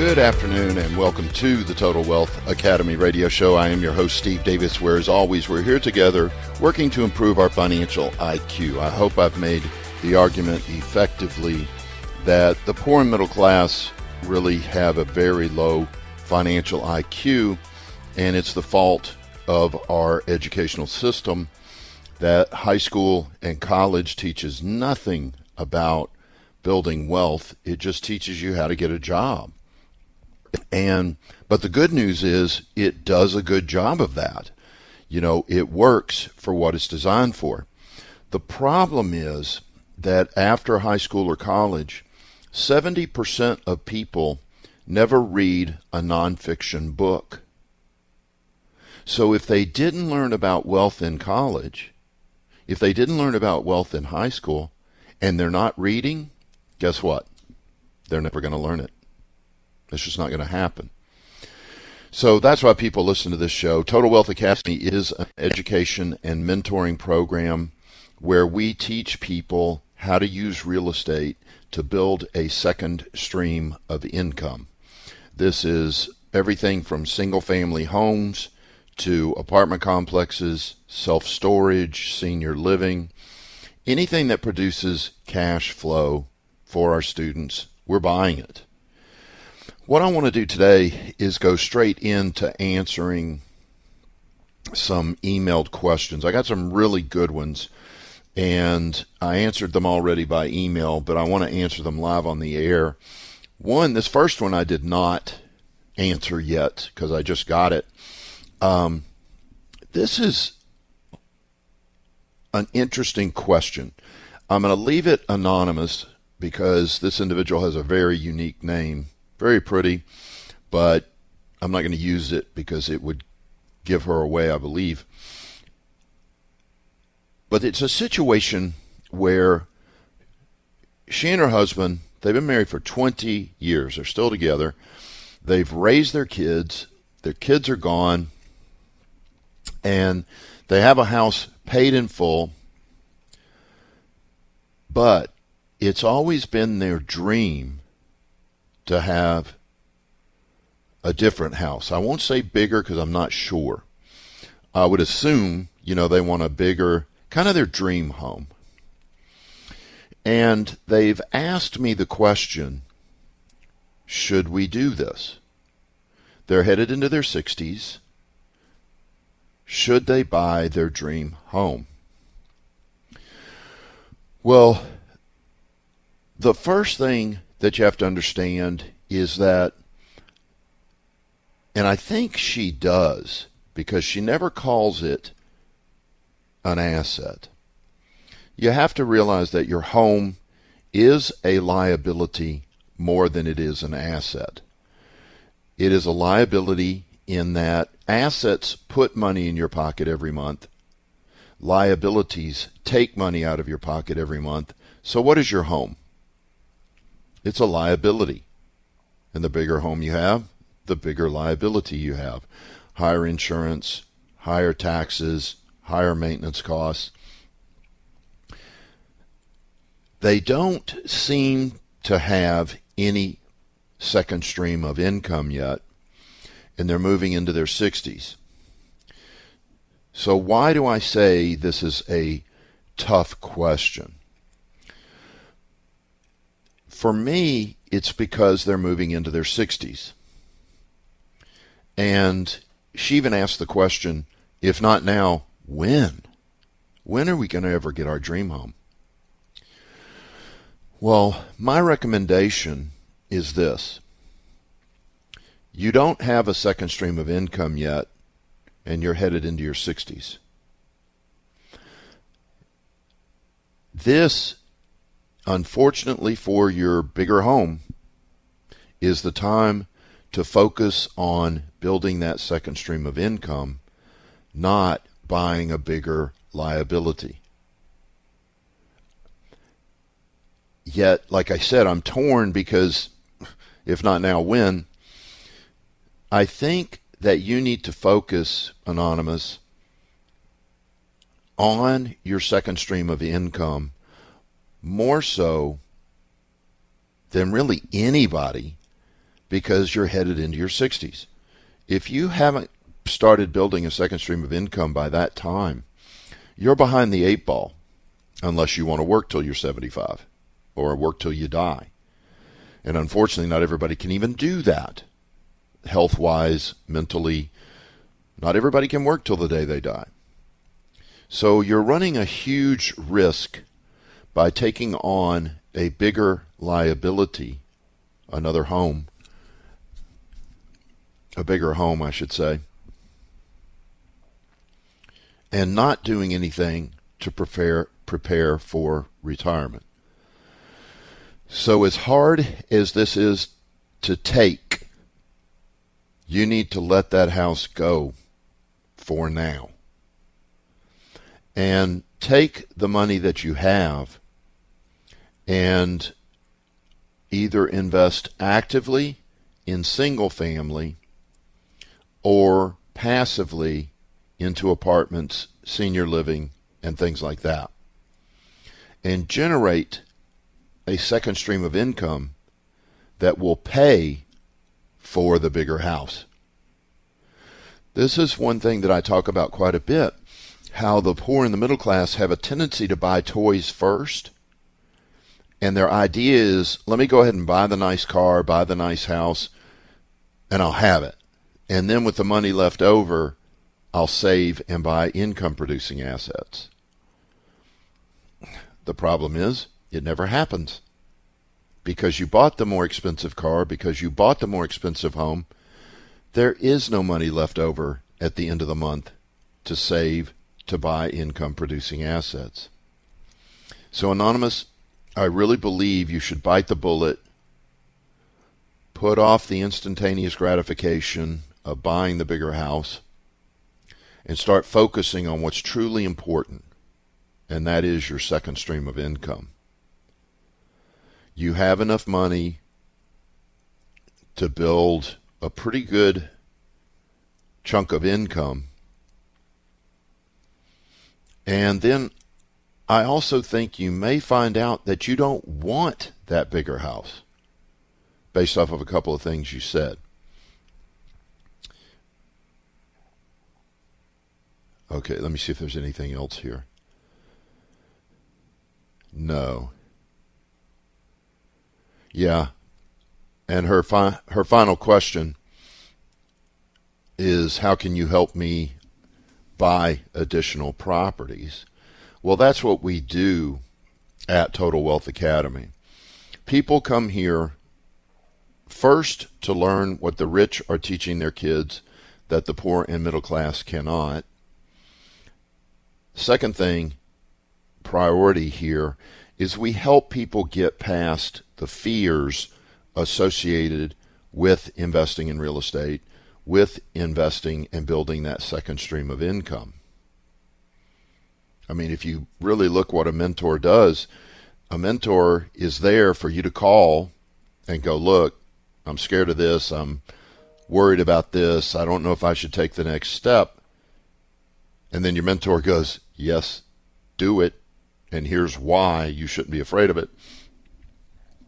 Good afternoon and welcome to the Total Wealth Academy radio show. I am your host, Steve Davis, where as always, we're here together working to improve our financial IQ. I hope I've made the argument effectively that the poor and middle class really have a very low financial IQ, and it's the fault of our educational system that high school and college teaches nothing about building wealth. It just teaches you how to get a job. And but the good news is it does a good job of that. You know, it works for what it's designed for. The problem is that after high school or college, 70% of people never read a nonfiction book. So if they didn't learn about wealth in college, if they didn't learn about wealth in high school, and they're not reading, guess what? They're never going to learn it. It's just not going to happen. So that's why people listen to this show. Total Wealth Academy is an education and mentoring program where we teach people how to use real estate to build a second stream of income. This is everything from single family homes to apartment complexes, self storage, senior living, anything that produces cash flow for our students. We're buying it. What I want to do today is go straight into answering some emailed questions. I got some really good ones, and I answered them already by email, but I want to answer them live on the air. One, this first one I did not answer yet because I just got it. Um, this is an interesting question. I'm going to leave it anonymous because this individual has a very unique name very pretty, but I'm not going to use it because it would give her away, I believe. But it's a situation where she and her husband, they've been married for 20 years. They're still together. They've raised their kids. Their kids are gone. And they have a house paid in full. But it's always been their dream to have a different house. I won't say bigger because I'm not sure. I would assume, you know, they want a bigger, kind of their dream home. And they've asked me the question should we do this? They're headed into their 60s. Should they buy their dream home? Well, the first thing that you have to understand is that, and I think she does, because she never calls it an asset. You have to realize that your home is a liability more than it is an asset. It is a liability in that assets put money in your pocket every month. Liabilities take money out of your pocket every month. So, what is your home? It's a liability. And the bigger home you have, the bigger liability you have. Higher insurance, higher taxes, higher maintenance costs. They don't seem to have any second stream of income yet, and they're moving into their 60s. So, why do I say this is a tough question? For me, it's because they're moving into their 60s. And she even asked the question if not now, when? When are we going to ever get our dream home? Well, my recommendation is this you don't have a second stream of income yet, and you're headed into your 60s. This unfortunately for your bigger home, is the time to focus on building that second stream of income, not buying a bigger liability. Yet, like I said, I'm torn because if not now, when? I think that you need to focus, Anonymous, on your second stream of income more so than really anybody because you're headed into your 60s. If you haven't started building a second stream of income by that time, you're behind the eight ball unless you want to work till you're 75 or work till you die. And unfortunately, not everybody can even do that health wise, mentally. Not everybody can work till the day they die. So you're running a huge risk by taking on a bigger liability, another home, a bigger home, I should say, and not doing anything to prepare prepare for retirement. So as hard as this is to take, you need to let that house go for now and take the money that you have and either invest actively in single family or passively into apartments, senior living, and things like that. And generate a second stream of income that will pay for the bigger house. This is one thing that I talk about quite a bit how the poor and the middle class have a tendency to buy toys first. And their idea is let me go ahead and buy the nice car, buy the nice house, and I'll have it. And then with the money left over, I'll save and buy income producing assets. The problem is, it never happens. Because you bought the more expensive car, because you bought the more expensive home, there is no money left over at the end of the month to save to buy income producing assets. So, Anonymous, I really believe you should bite the bullet, put off the instantaneous gratification of buying the bigger house, and start focusing on what's truly important, and that is your second stream of income. You have enough money to build a pretty good chunk of income and then I also think you may find out that you don't want that bigger house based off of a couple of things you said. Okay, let me see if there's anything else here. No. Yeah. And her fi- her final question is how can you help me buy additional properties. Well, that's what we do at Total Wealth Academy. People come here first to learn what the rich are teaching their kids that the poor and middle class cannot. Second thing, priority here, is we help people get past the fears associated with investing in real estate with investing and building that second stream of income. I mean, if you really look what a mentor does, a mentor is there for you to call and go, look, I'm scared of this. I'm worried about this. I don't know if I should take the next step. And then your mentor goes, yes, do it. And here's why you shouldn't be afraid of it.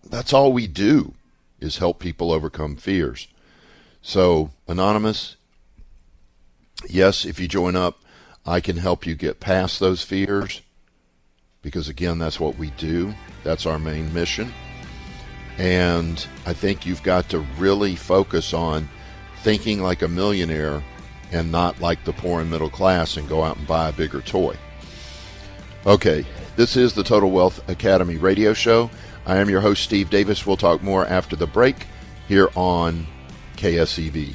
That's all we do is help people overcome fears. So, Anonymous, yes, if you join up, I can help you get past those fears because, again, that's what we do. That's our main mission. And I think you've got to really focus on thinking like a millionaire and not like the poor and middle class and go out and buy a bigger toy. Okay, this is the Total Wealth Academy radio show. I am your host, Steve Davis. We'll talk more after the break here on KSEV.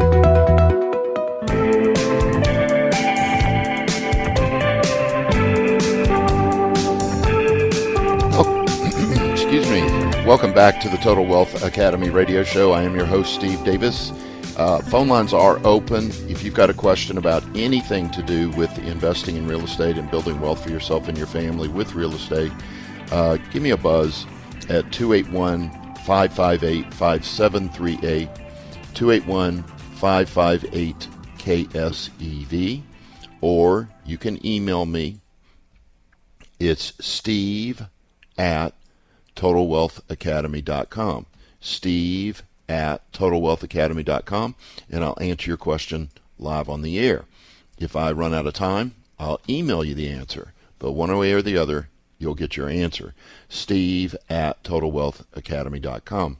Welcome back to the Total Wealth Academy radio show. I am your host, Steve Davis. Uh, phone lines are open. If you've got a question about anything to do with investing in real estate and building wealth for yourself and your family with real estate, uh, give me a buzz at 281 558 5738. 281 558 KSEV. Or you can email me. It's steve at TotalWealthAcademy.com. Steve at TotalWealthAcademy.com, and I'll answer your question live on the air. If I run out of time, I'll email you the answer. But one way or the other, you'll get your answer. Steve at TotalWealthAcademy.com.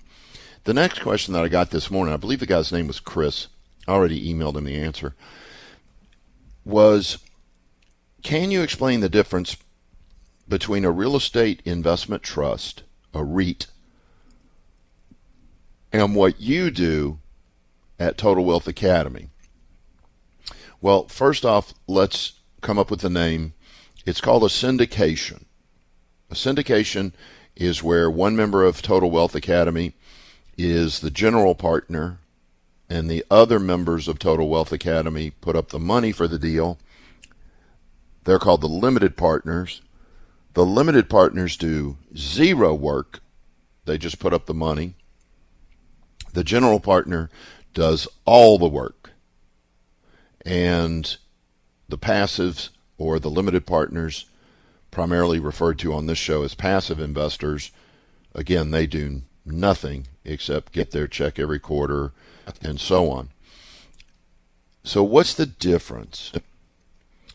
The next question that I got this morning, I believe the guy's name was Chris. I already emailed him the answer. Was can you explain the difference between a real estate investment trust, a REIT, and what you do at Total Wealth Academy? Well, first off, let's come up with a name. It's called a syndication. A syndication is where one member of Total Wealth Academy is the general partner, and the other members of Total Wealth Academy put up the money for the deal. They're called the limited partners. The limited partners do zero work, they just put up the money. The general partner does all the work. And the passives or the limited partners, primarily referred to on this show as passive investors, again, they do nothing except get their check every quarter and so on. So, what's the difference?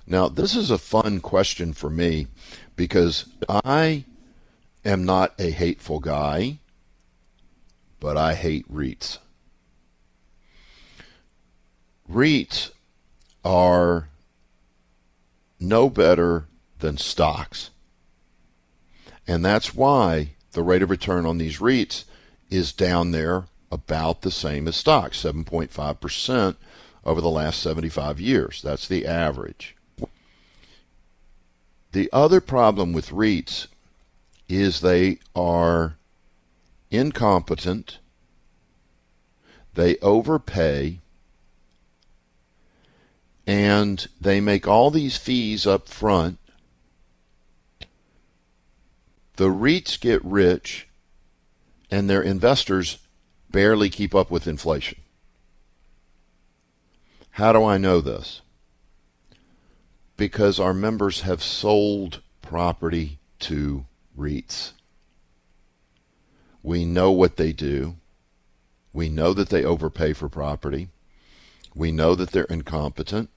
Now, this is a fun question for me because I am not a hateful guy, but I hate REITs. REITs are no better than stocks. And that's why the rate of return on these REITs is down there about the same as stocks, 7.5% over the last 75 years. That's the average. The other problem with REITs is they are incompetent, they overpay, and they make all these fees up front. The REITs get rich, and their investors barely keep up with inflation. How do I know this? Because our members have sold property to REITs. We know what they do. We know that they overpay for property. We know that they're incompetent.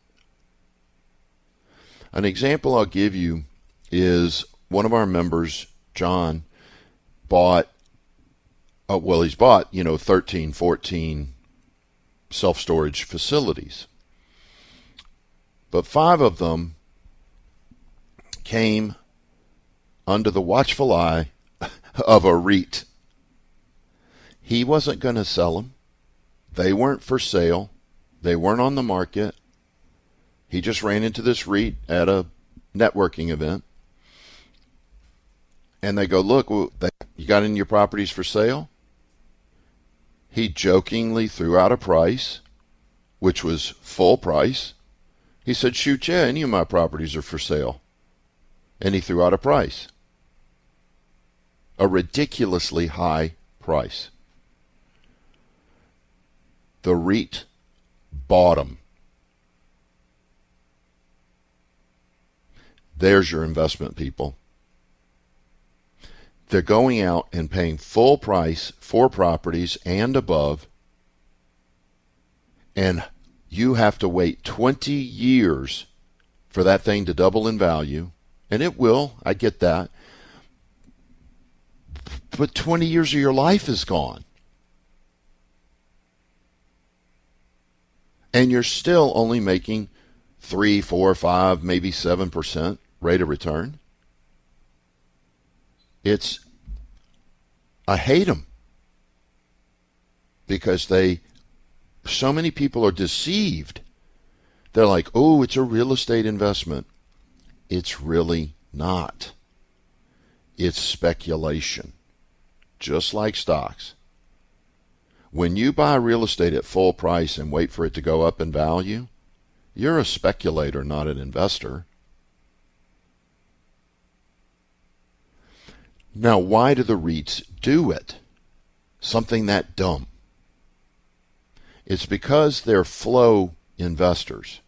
An example I'll give you is one of our members, John, bought, uh, well, he's bought, you know, 13, 14 self storage facilities. But five of them came under the watchful eye of a REIT. He wasn't going to sell them. They weren't for sale. They weren't on the market. He just ran into this REIT at a networking event. And they go, Look, you got any of your properties for sale? He jokingly threw out a price, which was full price. He said, Shoot, yeah, any of my properties are for sale. And he threw out a price. A ridiculously high price. The REIT bought them. There's your investment, people. They're going out and paying full price for properties and above and you have to wait 20 years for that thing to double in value, and it will, I get that. But 20 years of your life is gone. And you're still only making three, four, five, maybe seven percent rate of return. It's I hate them because they so many people are deceived. They're like, "Oh, it's a real estate investment." It's really not. It's speculation. Just like stocks. When you buy real estate at full price and wait for it to go up in value, you're a speculator, not an investor. Now, why do the REITs do it? Something that dumb. It's because they're flow investors.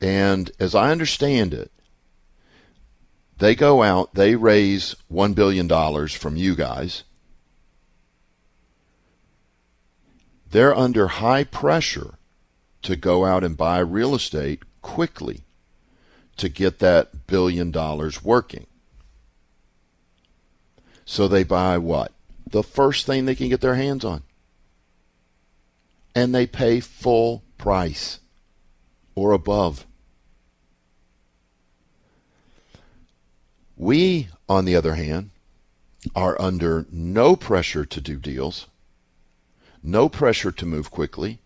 And as I understand it, they go out, they raise $1 billion from you guys. They're under high pressure to go out and buy real estate quickly to get that billion dollars working. So they buy what? The first thing they can get their hands on. And they pay full price or above. We, on the other hand, are under no pressure to do deals, no pressure to move quickly,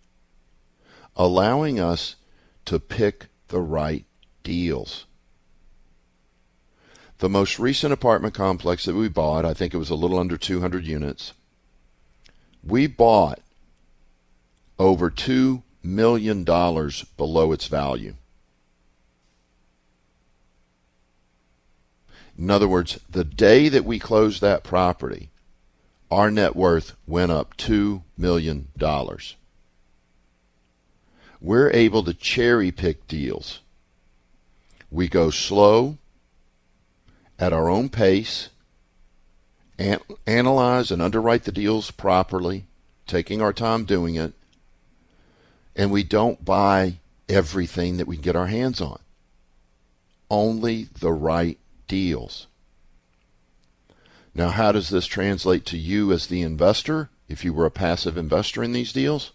allowing us to pick the right deals. The most recent apartment complex that we bought, I think it was a little under 200 units, we bought over $2 million below its value. In other words, the day that we closed that property, our net worth went up $2 million. We're able to cherry pick deals. We go slow at our own pace, an- analyze and underwrite the deals properly, taking our time doing it, and we don't buy everything that we can get our hands on. Only the right deals. Now, how does this translate to you as the investor? If you were a passive investor in these deals,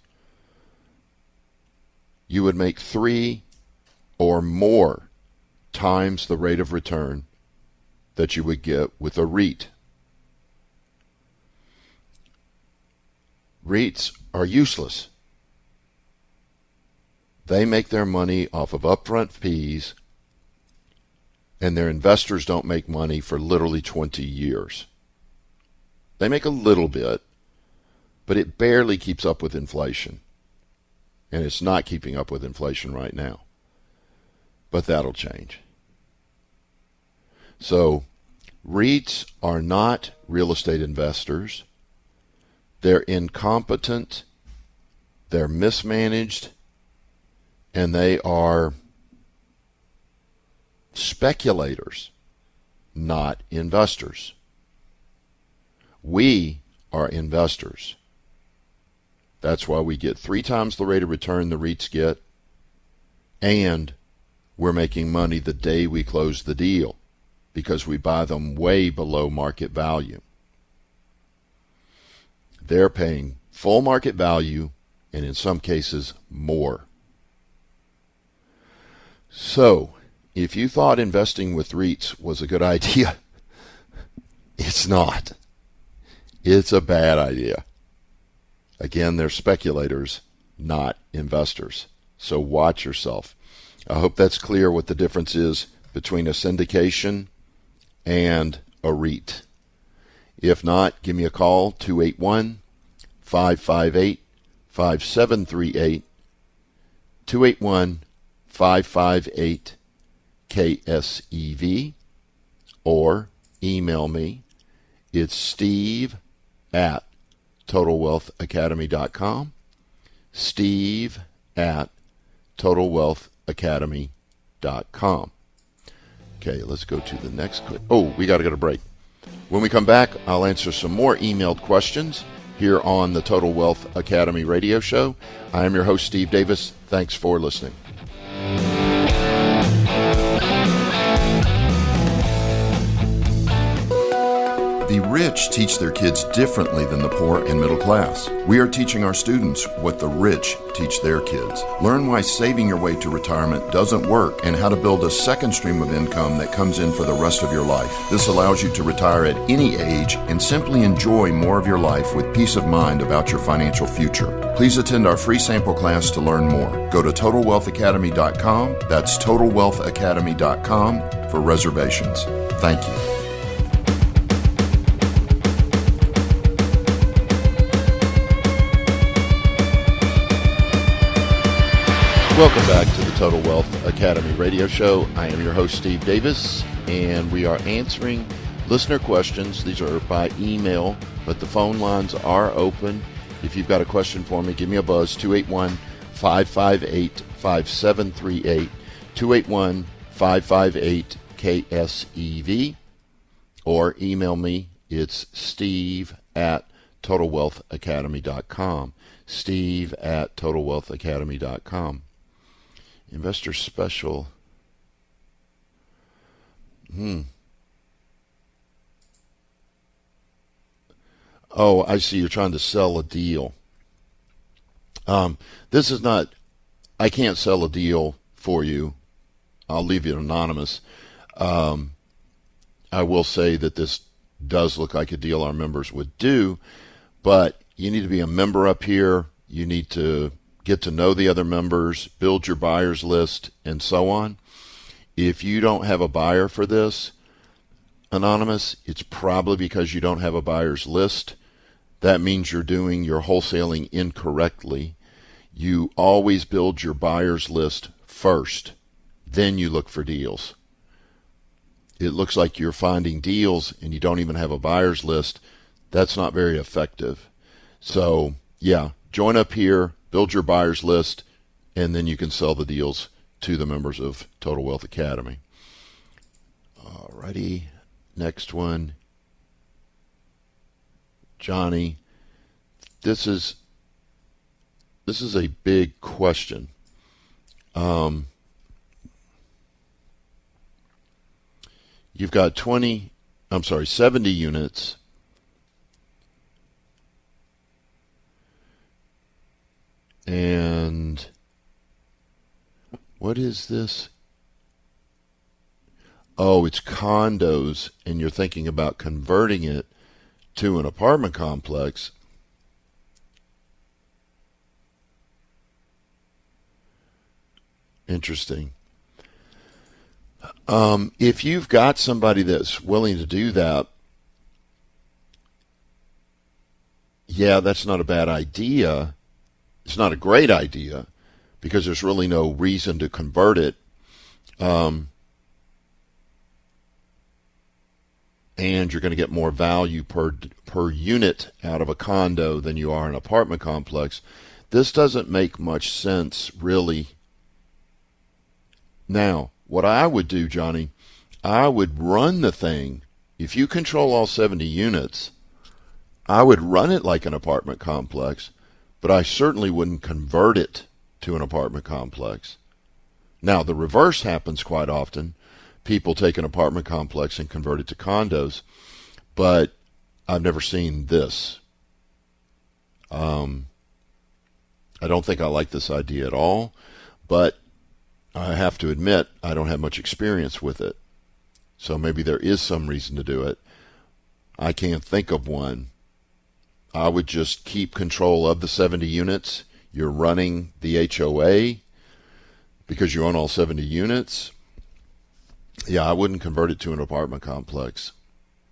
you would make three or more times the rate of return that you would get with a REIT. REITs are useless. They make their money off of upfront fees, and their investors don't make money for literally 20 years. They make a little bit, but it barely keeps up with inflation. And it's not keeping up with inflation right now. But that'll change. So, REITs are not real estate investors. They're incompetent, they're mismanaged, and they are speculators, not investors. We are investors. That's why we get three times the rate of return the REITs get, and we're making money the day we close the deal because we buy them way below market value. They're paying full market value and in some cases more. So, if you thought investing with REITs was a good idea, it's not. It's a bad idea. Again, they're speculators, not investors. So watch yourself. I hope that's clear what the difference is between a syndication and a REIT. If not, give me a call 281 558 5738 281 558 KSEV or email me. It's steve at totalwealthacademy.com. Steve at totalwealthacademy.com. Okay, let's go to the next clip. Oh, we got to go to break. When we come back, I'll answer some more emailed questions here on the Total Wealth Academy radio show. I am your host, Steve Davis. Thanks for listening. The rich teach their kids differently than the poor and middle class. We are teaching our students what the rich teach their kids. Learn why saving your way to retirement doesn't work and how to build a second stream of income that comes in for the rest of your life. This allows you to retire at any age and simply enjoy more of your life with peace of mind about your financial future. Please attend our free sample class to learn more. Go to TotalWealthAcademy.com. That's TotalWealthAcademy.com for reservations. Thank you. Welcome back to the Total Wealth Academy radio show. I am your host, Steve Davis, and we are answering listener questions. These are by email, but the phone lines are open. If you've got a question for me, give me a buzz 281 558 5738. 281 558 KSEV. Or email me. It's steve at totalwealthacademy.com. Steve at totalwealthacademy.com. Investor special. Hmm. Oh, I see. You're trying to sell a deal. Um, this is not. I can't sell a deal for you. I'll leave it anonymous. Um, I will say that this does look like a deal our members would do, but you need to be a member up here. You need to get to know the other members, build your buyers list, and so on. If you don't have a buyer for this, Anonymous, it's probably because you don't have a buyer's list. That means you're doing your wholesaling incorrectly. You always build your buyer's list first, then you look for deals. It looks like you're finding deals and you don't even have a buyer's list. That's not very effective. So, yeah, join up here, build your buyers list, and then you can sell the deals to the members of Total Wealth Academy. Alrighty, next one. Johnny, this is this is a big question. Um, you've got 20, I'm sorry, 70 units And what is this? Oh, it's condos, and you're thinking about converting it to an apartment complex. Interesting. Um, if you've got somebody that's willing to do that, yeah, that's not a bad idea. It's not a great idea because there's really no reason to convert it. Um, and you're going to get more value per per unit out of a condo than you are an apartment complex. This doesn't make much sense, really. Now, what I would do, Johnny, I would run the thing. If you control all 70 units, I would run it like an apartment complex but I certainly wouldn't convert it to an apartment complex. Now, the reverse happens quite often. People take an apartment complex and convert it to condos, but I've never seen this. Um, I don't think I like this idea at all, but I have to admit I don't have much experience with it. So maybe there is some reason to do it. I can't think of one I would just keep control of the 70 units. You're running the HOA because you own all 70 units. Yeah, I wouldn't convert it to an apartment complex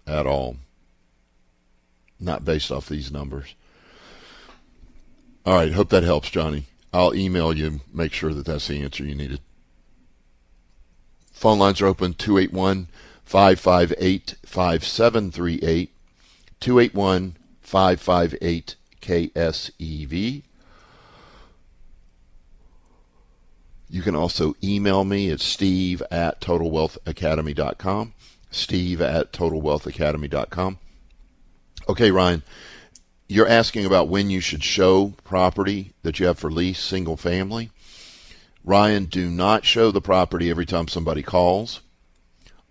at all. Not based off these numbers. All right, hope that helps, Johnny. I'll email you, make sure that that's the answer you needed. Phone lines are open 281 558 5738. 281 558 KSEV. You can also email me at steve at totalwealthacademy.com. Steve at totalwealthacademy.com. Okay, Ryan, you're asking about when you should show property that you have for lease, single family. Ryan, do not show the property every time somebody calls.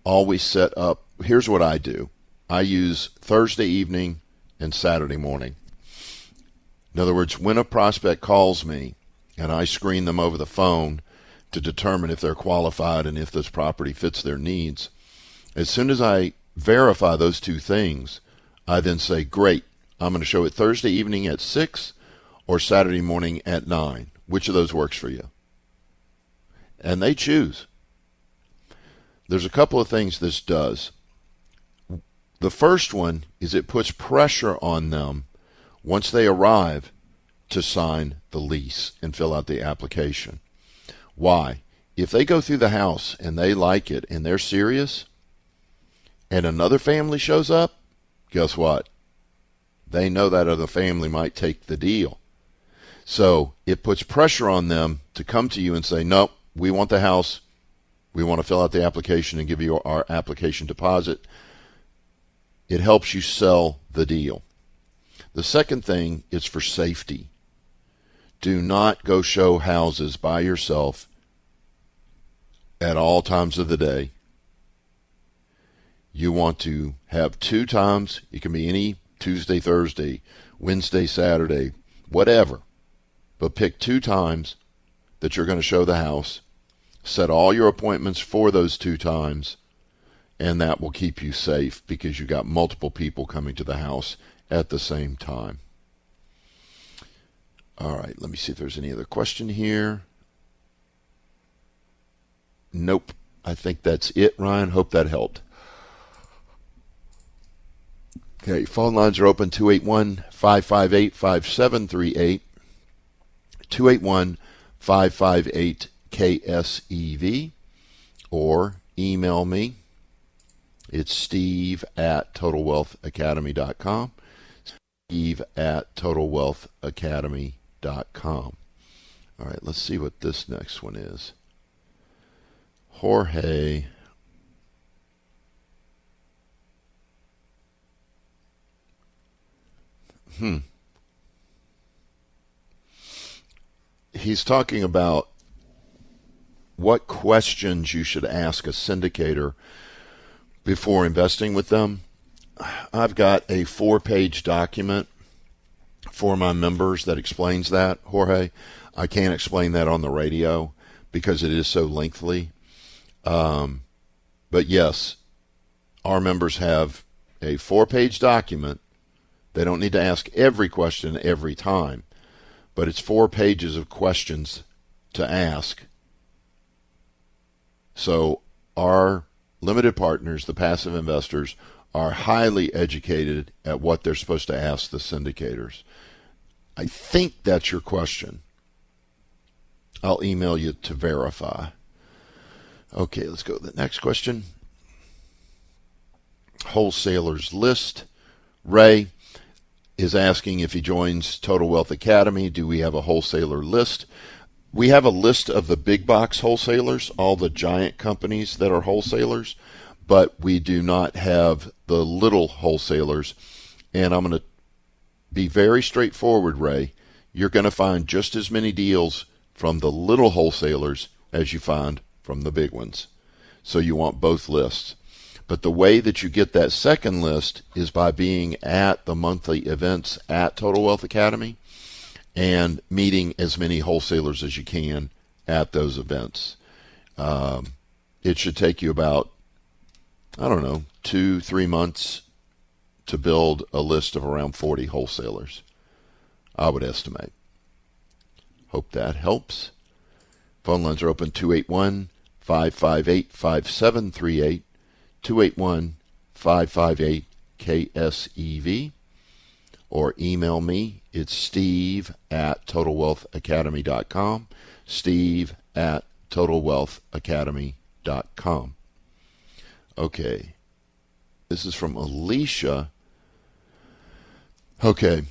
Always set up. Here's what I do I use Thursday evening and Saturday morning. In other words, when a prospect calls me and I screen them over the phone to determine if they're qualified and if this property fits their needs, as soon as I verify those two things, I then say, Great, I'm going to show it Thursday evening at 6 or Saturday morning at 9. Which of those works for you? And they choose. There's a couple of things this does. The first one is it puts pressure on them once they arrive to sign the lease and fill out the application. Why? If they go through the house and they like it and they're serious, and another family shows up, guess what? They know that other family might take the deal. So it puts pressure on them to come to you and say, nope, we want the house. We want to fill out the application and give you our application deposit. It helps you sell the deal. The second thing is for safety. Do not go show houses by yourself at all times of the day. You want to have two times. It can be any Tuesday, Thursday, Wednesday, Saturday, whatever. But pick two times that you're going to show the house. Set all your appointments for those two times, and that will keep you safe because you got multiple people coming to the house at the same time. All right, let me see if there's any other question here. Nope. I think that's it, Ryan. Hope that helped. Okay, phone lines are open 281 558 5738. 281 558 KSEV. Or email me. It's steve at totalwealthacademy.com. Steve at totalwealthacademy.com. All right, let's see what this next one is. Jorge Hmm. He's talking about what questions you should ask a syndicator before investing with them. I've got a four page document for my members that explains that, Jorge. I can't explain that on the radio because it is so lengthy. Um, but yes, our members have a four page document they don't need to ask every question every time, but it's four pages of questions to ask. So our limited partners, the passive investors, are highly educated at what they're supposed to ask the syndicators. I think that's your question. I'll email you to verify. Okay, let's go to the next question. Wholesalers list. Ray, is asking if he joins Total Wealth Academy. Do we have a wholesaler list? We have a list of the big box wholesalers, all the giant companies that are wholesalers, but we do not have the little wholesalers. And I'm going to be very straightforward, Ray. You're going to find just as many deals from the little wholesalers as you find from the big ones. So you want both lists. But the way that you get that second list is by being at the monthly events at Total Wealth Academy and meeting as many wholesalers as you can at those events. Um, it should take you about, I don't know, two, three months to build a list of around 40 wholesalers, I would estimate. Hope that helps. Phone lines are open 281 558 5738. 281 558 KSEV or email me. It's steve at totalwealthacademy.com. Steve at totalwealthacademy.com. Okay. This is from Alicia. Okay.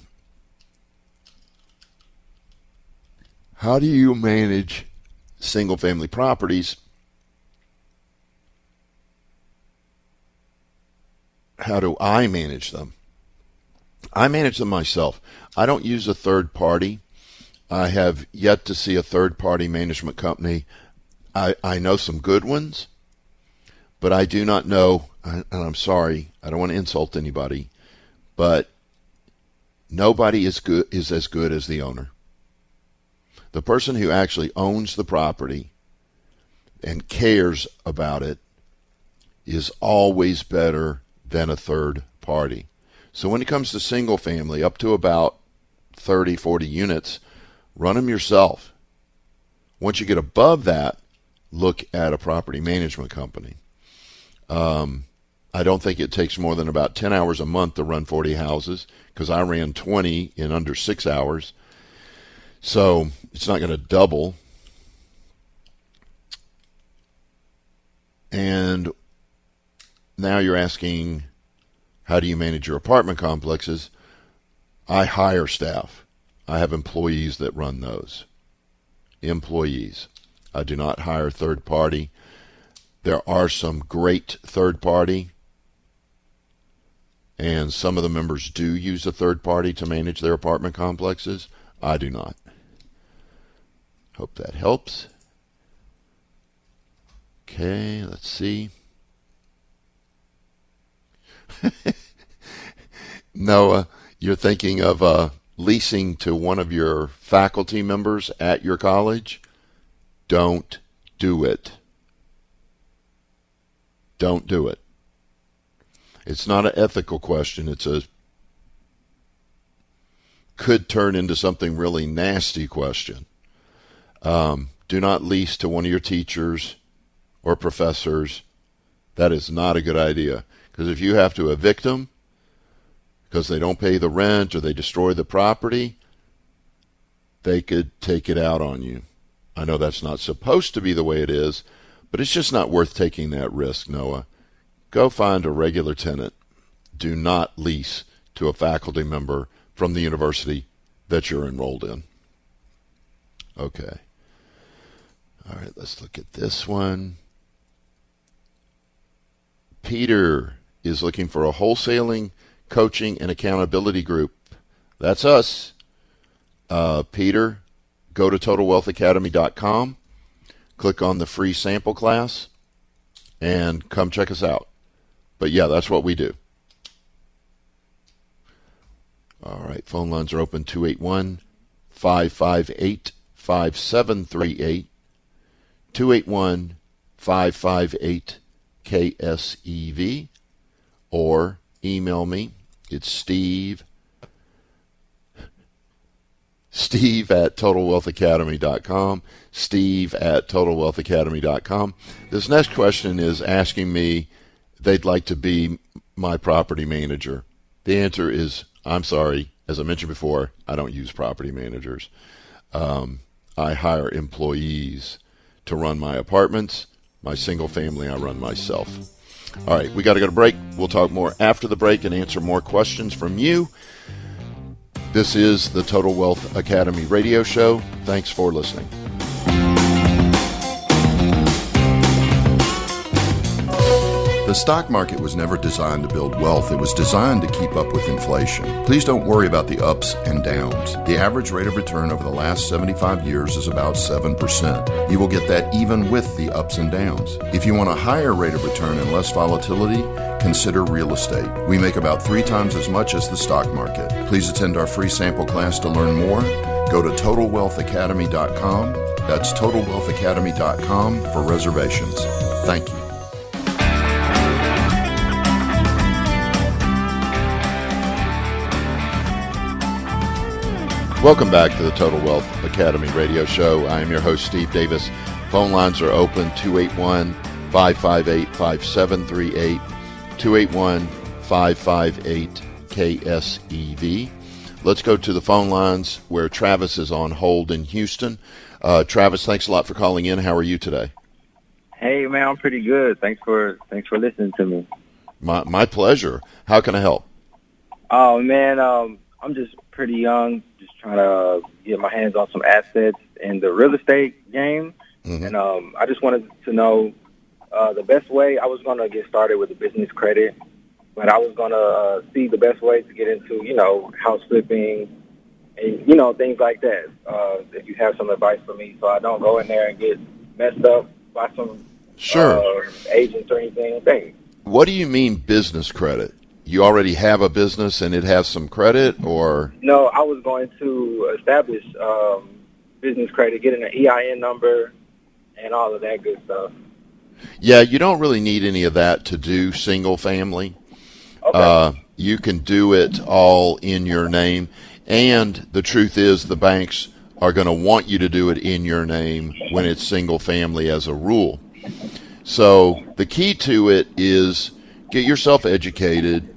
How do you manage single family properties how do I manage them? I manage them myself. I don't use a third party. I have yet to see a third party management company. I, I know some good ones, but I do not know, and I'm sorry, I don't want to insult anybody, but nobody is good is as good as the owner. The person who actually owns the property and cares about it is always better than a third party. So when it comes to single family, up to about 30, 40 units, run them yourself. Once you get above that, look at a property management company. Um, I don't think it takes more than about 10 hours a month to run 40 houses because I ran 20 in under six hours. So it's not going to double. And now you're asking, how do you manage your apartment complexes? I hire staff. I have employees that run those. Employees. I do not hire third party. There are some great third party, and some of the members do use a third party to manage their apartment complexes. I do not. Hope that helps. Okay, let's see. Noah, you're thinking of uh, leasing to one of your faculty members at your college? Don't do it. Don't do it. It's not an ethical question. It's a could turn into something really nasty question. Um, do not lease to one of your teachers or professors. That is not a good idea. Because if you have to evict them because they don't pay the rent or they destroy the property, they could take it out on you. I know that's not supposed to be the way it is, but it's just not worth taking that risk, Noah. Go find a regular tenant. Do not lease to a faculty member from the university that you're enrolled in. Okay. All right, let's look at this one. Peter is looking for a wholesaling, coaching, and accountability group. That's us. Uh, Peter, go to TotalWealthAcademy.com, click on the free sample class, and come check us out. But yeah, that's what we do. All right, phone lines are open 281 558 5738. 281 558 KSEV or email me. It's Steve. Steve at TotalWealthAcademy.com. Steve at TotalWealthAcademy.com. This next question is asking me they'd like to be my property manager. The answer is I'm sorry. As I mentioned before, I don't use property managers. Um, I hire employees to run my apartments. My single family, I run myself. All right, we got to go to break. We'll talk more after the break and answer more questions from you. This is the Total Wealth Academy radio show. Thanks for listening. The stock market was never designed to build wealth, it was designed to keep up with inflation. Please don't worry about the ups and downs. The average rate of return over the last 75 years is about 7%. You will get that even with the ups and downs. If you want a higher rate of return and less volatility, consider real estate. We make about three times as much as the stock market. Please attend our free sample class to learn more. Go to TotalWealthAcademy.com. That's TotalWealthAcademy.com for reservations. Thank you. Welcome back to the Total Wealth Academy radio show. I am your host, Steve Davis. Phone lines are open 281 558 5738, 281 558 KSEV. Let's go to the phone lines where Travis is on hold in Houston. Uh, Travis, thanks a lot for calling in. How are you today? Hey man, I'm pretty good. Thanks for thanks for listening to me. My my pleasure. How can I help? Oh man, um, I'm just pretty young, just trying to get my hands on some assets in the real estate game. Mm-hmm. And um, I just wanted to know uh, the best way I was going to get started with a business credit. but I was gonna uh, see the best way to get into, you know, house flipping and you know things like that. Uh, if you have some advice for me, so I don't go in there and get messed up by some Sure. uh, agents or anything. What do you mean business credit? You already have a business and it has some credit, or No, I was going to establish um, business credit, getting an EIN number, and all of that good stuff. yeah, you don't really need any of that to do single family. Okay. Uh, you can do it all in your name, and the truth is, the banks are going to want you to do it in your name when it's single family as a rule. So the key to it is get yourself educated,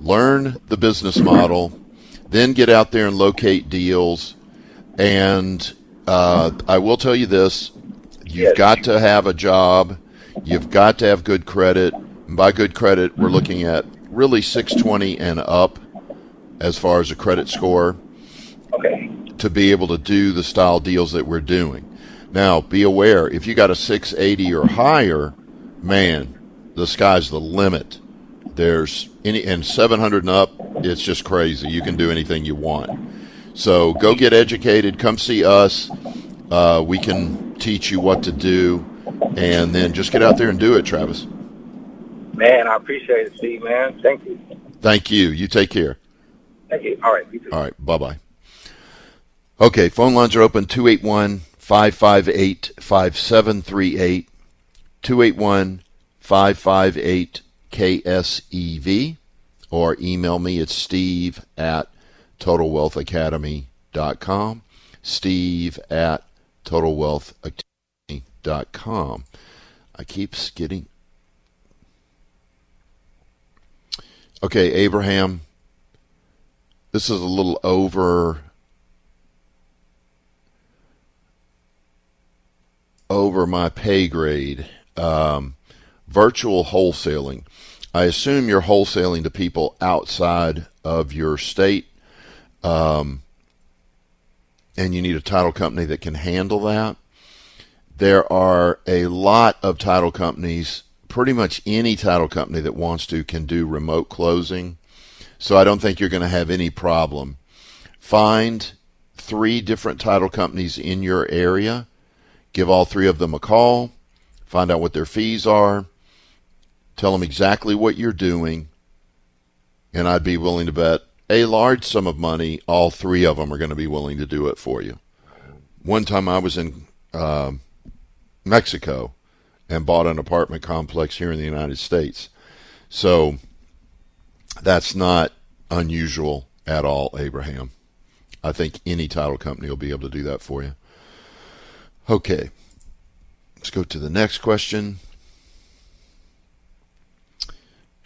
learn the business model, then get out there and locate deals. And uh, I will tell you this: you've Yes. got to have a job, you've got to have good credit. And by good credit, we're looking at really 620 and up as far as a credit score okay. to be able to do the style deals that we're doing. Now, be aware if you got a 680 or higher, man, the sky's the limit. There's any and 700 and up, it's just crazy. You can do anything you want. So go get educated. Come see us. Uh, we can teach you what to do, and then just get out there and do it, Travis. Man, I appreciate it, Steve, man. Thank you. Thank you. You take care. Thank you. All right. You. All right. Bye bye. Okay. Phone lines are open 281 558 5738. 281 558 KSEV. Or email me at steve at totalwealthacademy.com. Steve at totalwealthacademy.com. I keep skidding. Okay, Abraham this is a little over over my pay grade. Um, virtual wholesaling. I assume you're wholesaling to people outside of your state, um, and you need a title company that can handle that. There are a lot of title companies. Pretty much any title company that wants to can do remote closing. So I don't think you're going to have any problem. Find three different title companies in your area. Give all three of them a call. Find out what their fees are. Tell them exactly what you're doing. And I'd be willing to bet a large sum of money, all three of them are going to be willing to do it for you. One time I was in uh, Mexico and bought an apartment complex here in the United States. So that's not unusual at all, Abraham. I think any title company will be able to do that for you. Okay. Let's go to the next question.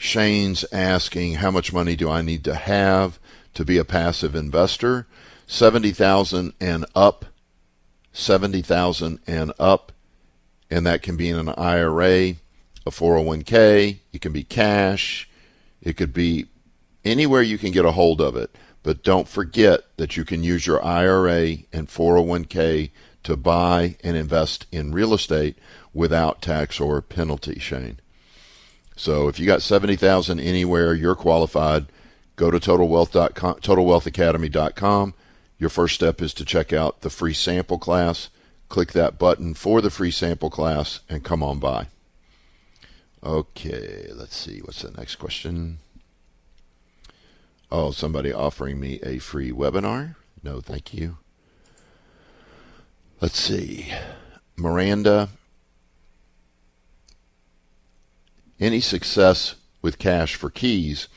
Shane's asking how much money do I need to have to be a passive investor? 70,000 and up. 70,000 and up. And that can be in an IRA, a 401k, it can be cash, it could be anywhere you can get a hold of it. But don't forget that you can use your IRA and 401k to buy and invest in real estate without tax or penalty, Shane. So if you got 70,000 anywhere, you're qualified. Go to totalwealth.com, totalwealthacademy.com. Your first step is to check out the free sample class. Click that button for the free sample class and come on by. Okay, let's see. What's the next question? Oh, somebody offering me a free webinar? No, thank you. Let's see. Miranda, any success with cash for keys?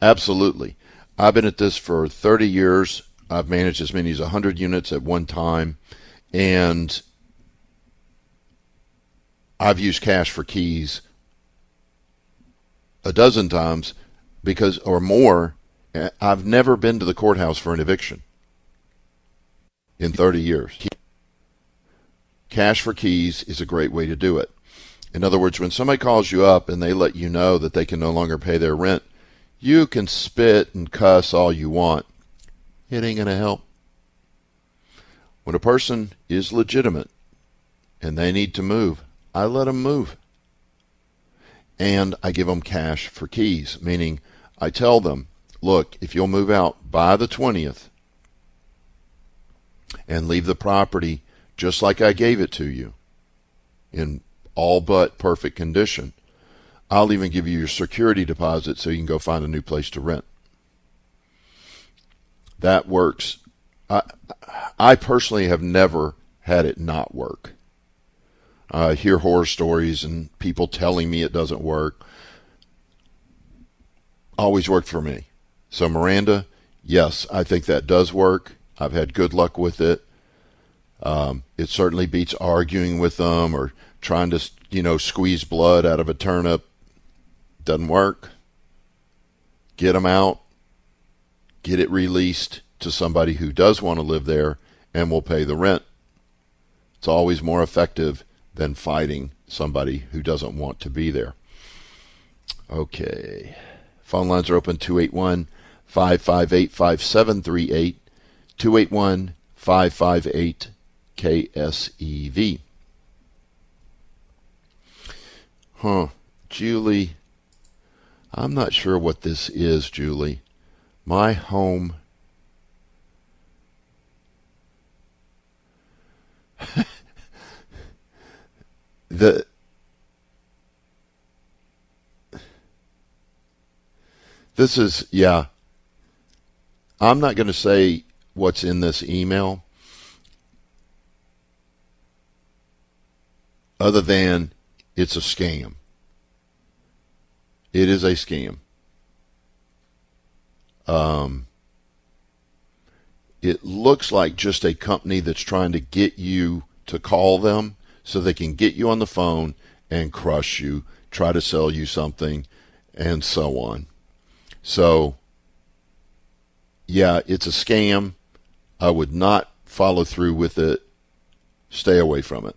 Absolutely. I've been at this for 30 years. I've managed as many as 100 units at one time. And I've used cash for keys a dozen times because, or more. I've never been to the courthouse for an eviction in 30 years. Cash for keys is a great way to do it. In other words, when somebody calls you up and they let you know that they can no longer pay their rent, you can spit and cuss all you want. It ain't going to help. When a person is legitimate and they need to move, I let them move. and I give them cash for keys, meaning I tell them, look, if you'll move out by the 20th and leave the property just like I gave it to you in all but perfect condition, I'll even give you your security deposit so you can go find a new place to rent. That works. I, I personally have never had it not work. I hear horror stories and people telling me it doesn't work. Always worked for me. So, Miranda, yes, I think that does work. I've had good luck with it. Um, it certainly beats arguing with them or trying to, you know, squeeze blood out of a turnip. Doesn't work. Get them out. Get it released to somebody who does want to live there and will pay the rent. It's always more effective than fighting somebody who doesn't want to be there. Okay. Phone lines are open 281 558 5738. 281 558 KSEV. Huh. Julie, I'm not sure what this is, Julie. My home. the this is yeah i'm not going to say what's in this email other than it's a scam it is a scam um it looks like just a company that's trying to get you to call them so they can get you on the phone and crush you, try to sell you something, and so on. So, yeah, it's a scam. I would not follow through with it. Stay away from it.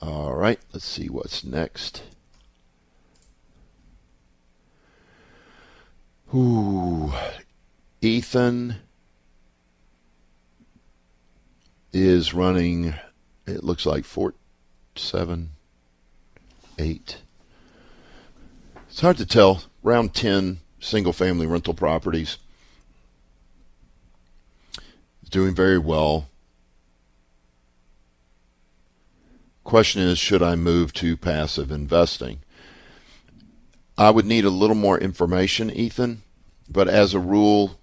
All right, let's see what's next. Ooh, Ethan is running it looks like four, seven, eight. It's hard to tell. Round 10 single family rental properties. doing very well. Question is should I move to passive investing? I would need a little more information, Ethan, but as a rule,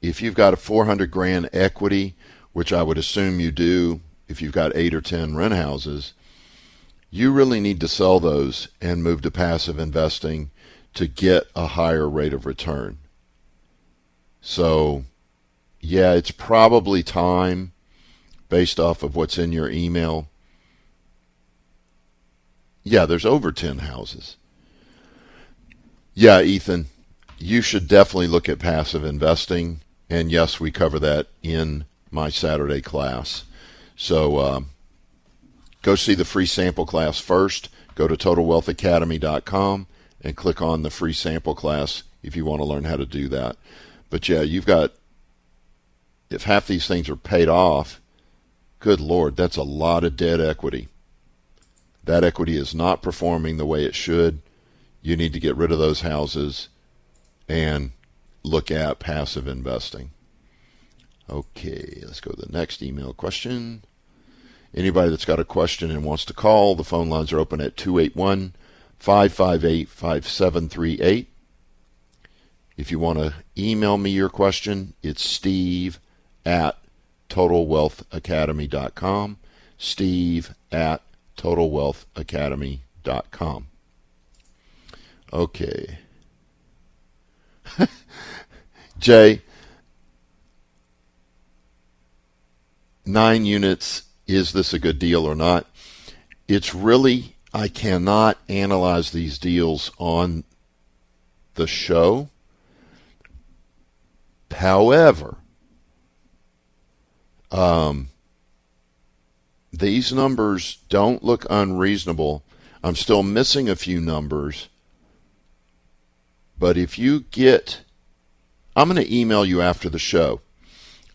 if you've got a 400 grand equity, which I would assume you do if you've got eight or ten rent houses, you really need to sell those and move to passive investing to get a higher rate of return. So, yeah, it's probably time based off of what's in your email. Yeah, there's over 10 houses. Yeah, Ethan, you should definitely look at passive investing. And yes, we cover that in my Saturday class. So uh, go see the free sample class first. Go to TotalWealthAcademy.com and click on the free sample class if you want to learn how to do that. But yeah, you've got, if half these things are paid off, good Lord, that's a lot of dead equity. That equity is not performing the way it should. You need to get rid of those houses and look at passive investing. Okay, let's go to the next email question. Anybody that's got a question and wants to call, the phone lines are open at 281 558 5738. If you want to email me your question, it's steve at totalwealthacademy.com. Steve at totalwealthacademy.com. Okay. Jay, nine units, is this a good deal or not? It's really, I cannot analyze these deals on the show. However, um, these numbers don't look unreasonable. I'm still missing a few numbers. But if you get, I'm going to email you after the show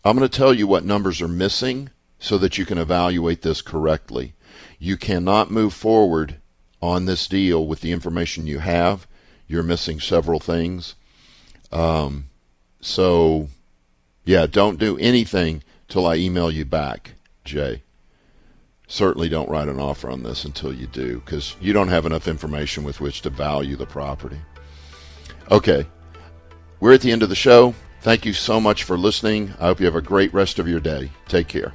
I'm going to tell you what numbers are missing so that you can evaluate this correctly. You cannot move forward on this deal with the information you have. You're missing several things. Um, so, yeah, don't do anything till I email you back, Jay. Certainly don't write an offer on this until you do, because you don't have enough information with which to value the property. Okay, we're at the end of the show. Thank you so much for listening. I hope you have a great rest of your day. Take care.